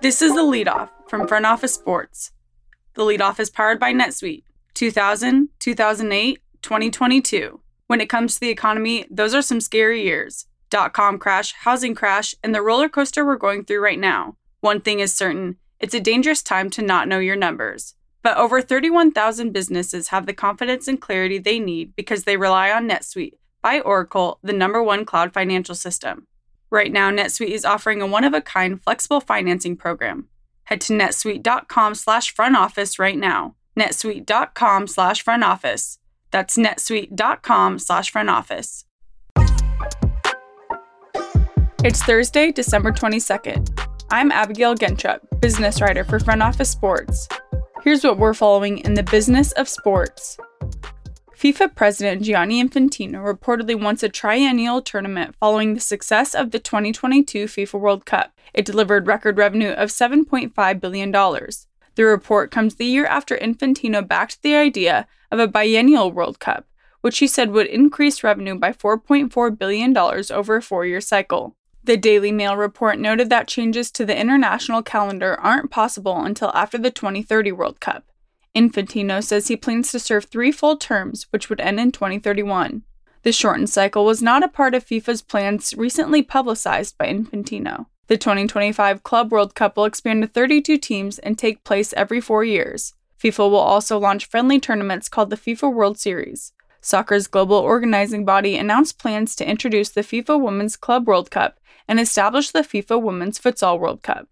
This is the leadoff from Front Office Sports. The leadoff is powered by NetSuite 2000, 2008, 2022. When it comes to the economy, those are some scary years. Dot com crash, housing crash, and the roller coaster we're going through right now. One thing is certain it's a dangerous time to not know your numbers. But over 31,000 businesses have the confidence and clarity they need because they rely on NetSuite by Oracle, the number one cloud financial system. Right now, NetSuite is offering a one-of-a-kind flexible financing program. Head to netsuite.com slash front office right now. netsuite.com slash front office. That's netsuite.com slash front office. It's Thursday, December 22nd. I'm Abigail Gentrup, business writer for Front Office Sports. Here's what we're following in the business of sports. FIFA president Gianni Infantino reportedly wants a triennial tournament following the success of the 2022 FIFA World Cup. It delivered record revenue of $7.5 billion. The report comes the year after Infantino backed the idea of a biennial World Cup, which he said would increase revenue by $4.4 billion over a four year cycle. The Daily Mail report noted that changes to the international calendar aren't possible until after the 2030 World Cup. Infantino says he plans to serve three full terms, which would end in 2031. The shortened cycle was not a part of FIFA's plans recently publicized by Infantino. The 2025 Club World Cup will expand to 32 teams and take place every four years. FIFA will also launch friendly tournaments called the FIFA World Series. Soccer's global organizing body announced plans to introduce the FIFA Women's Club World Cup and establish the FIFA Women's Futsal World Cup.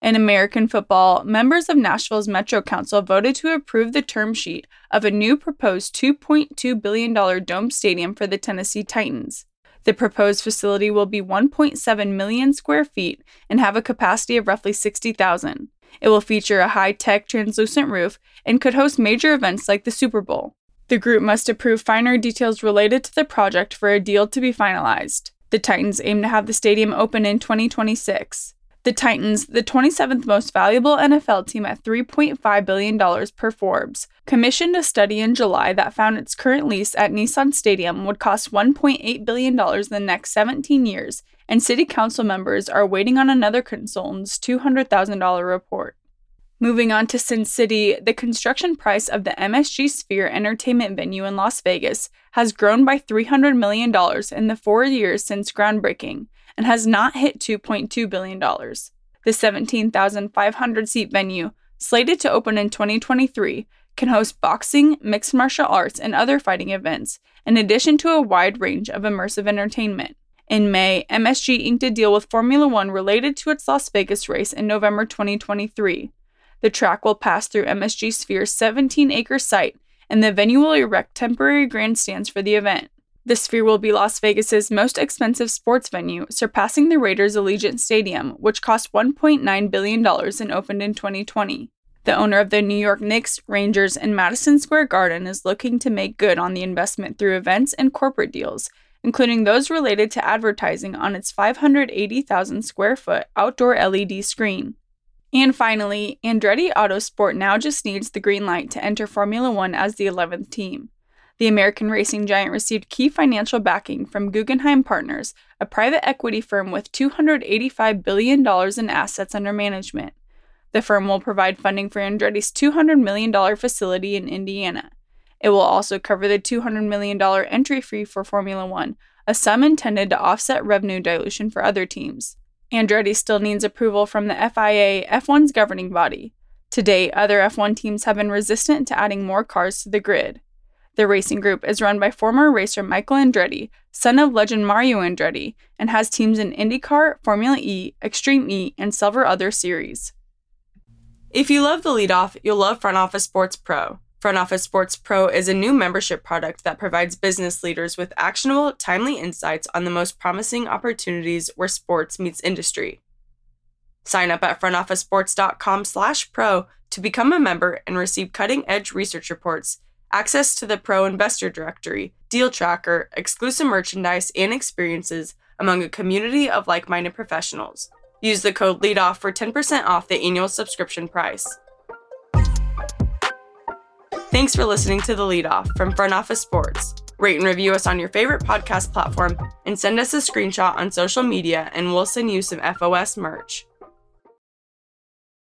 In American football, members of Nashville's Metro Council voted to approve the term sheet of a new proposed $2.2 billion dome stadium for the Tennessee Titans. The proposed facility will be 1.7 million square feet and have a capacity of roughly 60,000. It will feature a high tech translucent roof and could host major events like the Super Bowl. The group must approve finer details related to the project for a deal to be finalized. The Titans aim to have the stadium open in 2026. The Titans, the 27th most valuable NFL team at $3.5 billion per Forbes, commissioned a study in July that found its current lease at Nissan Stadium would cost $1.8 billion in the next 17 years, and city council members are waiting on another consultant's $200,000 report. Moving on to Sin City, the construction price of the MSG Sphere entertainment venue in Las Vegas has grown by $300 million in the four years since groundbreaking, and has not hit $2.2 billion. The 17,500 seat venue, slated to open in 2023, can host boxing, mixed martial arts, and other fighting events, in addition to a wide range of immersive entertainment. In May, MSG inked a deal with Formula One related to its Las Vegas race in November 2023. The track will pass through MSG Sphere's 17 acre site, and the venue will erect temporary grandstands for the event. The Sphere will be Las Vegas's most expensive sports venue, surpassing the Raiders Allegiant Stadium, which cost $1.9 billion and opened in 2020. The owner of the New York Knicks, Rangers, and Madison Square Garden is looking to make good on the investment through events and corporate deals, including those related to advertising on its 580,000 square foot outdoor LED screen. And finally, Andretti Autosport now just needs the green light to enter Formula One as the 11th team. The American racing giant received key financial backing from Guggenheim Partners, a private equity firm with $285 billion in assets under management. The firm will provide funding for Andretti's $200 million facility in Indiana. It will also cover the $200 million entry fee for Formula One, a sum intended to offset revenue dilution for other teams. Andretti still needs approval from the FIA, F1's governing body. To date, other F1 teams have been resistant to adding more cars to the grid. The racing group is run by former racer Michael Andretti, son of legend Mario Andretti, and has teams in IndyCar, Formula E, Extreme E, and several other series. If you love the leadoff, you'll love Front Office Sports Pro. Front Office Sports Pro is a new membership product that provides business leaders with actionable, timely insights on the most promising opportunities where sports meets industry. Sign up at frontofficesports.com/pro to become a member and receive cutting-edge research reports access to the Pro Investor Directory, Deal Tracker, exclusive merchandise, and experiences among a community of like minded professionals. Use the code LEADOFF for 10% off the annual subscription price. Thanks for listening to The Leadoff from Front Office Sports. Rate and review us on your favorite podcast platform and send us a screenshot on social media, and we'll send you some FOS merch.